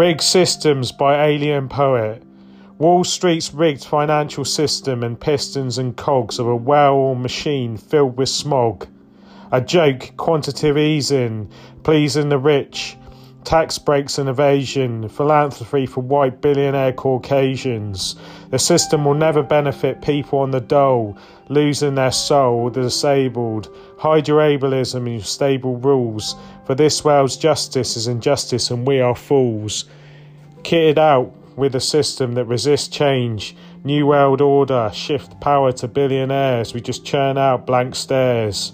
Rigged Systems by Alien Poet. Wall Street's rigged financial system and pistons and cogs of a well-oiled machine filled with smog. A joke, quantitative easing, pleasing the rich, tax breaks and evasion, philanthropy for white billionaire Caucasians. The system will never benefit people on the dole, losing their soul, the disabled. Hide your ableism and your stable rules, for this world's justice is injustice and we are fools. Kitted out with a system that resists change. New world order, shift power to billionaires. We just churn out blank stares.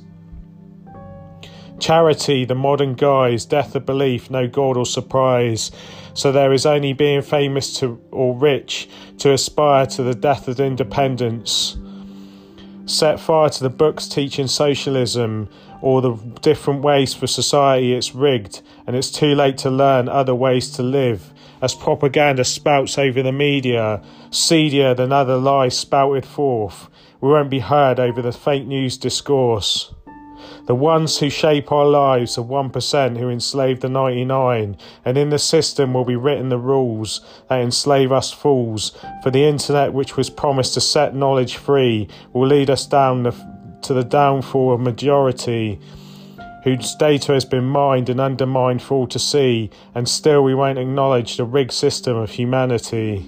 Charity, the modern guise, death of belief, no God or surprise. So there is only being famous to or rich to aspire to the death of independence. Set fire to the books teaching socialism or the different ways for society it's rigged, and it's too late to learn other ways to live as propaganda spouts over the media, seedier than other lies spouted forth. We won't be heard over the fake news discourse. The ones who shape our lives are 1% who enslave the 99, and in the system will be written the rules that enslave us fools. For the internet, which was promised to set knowledge free, will lead us down the, to the downfall of majority whose data has been mined and undermined for all to see, and still we won't acknowledge the rigged system of humanity.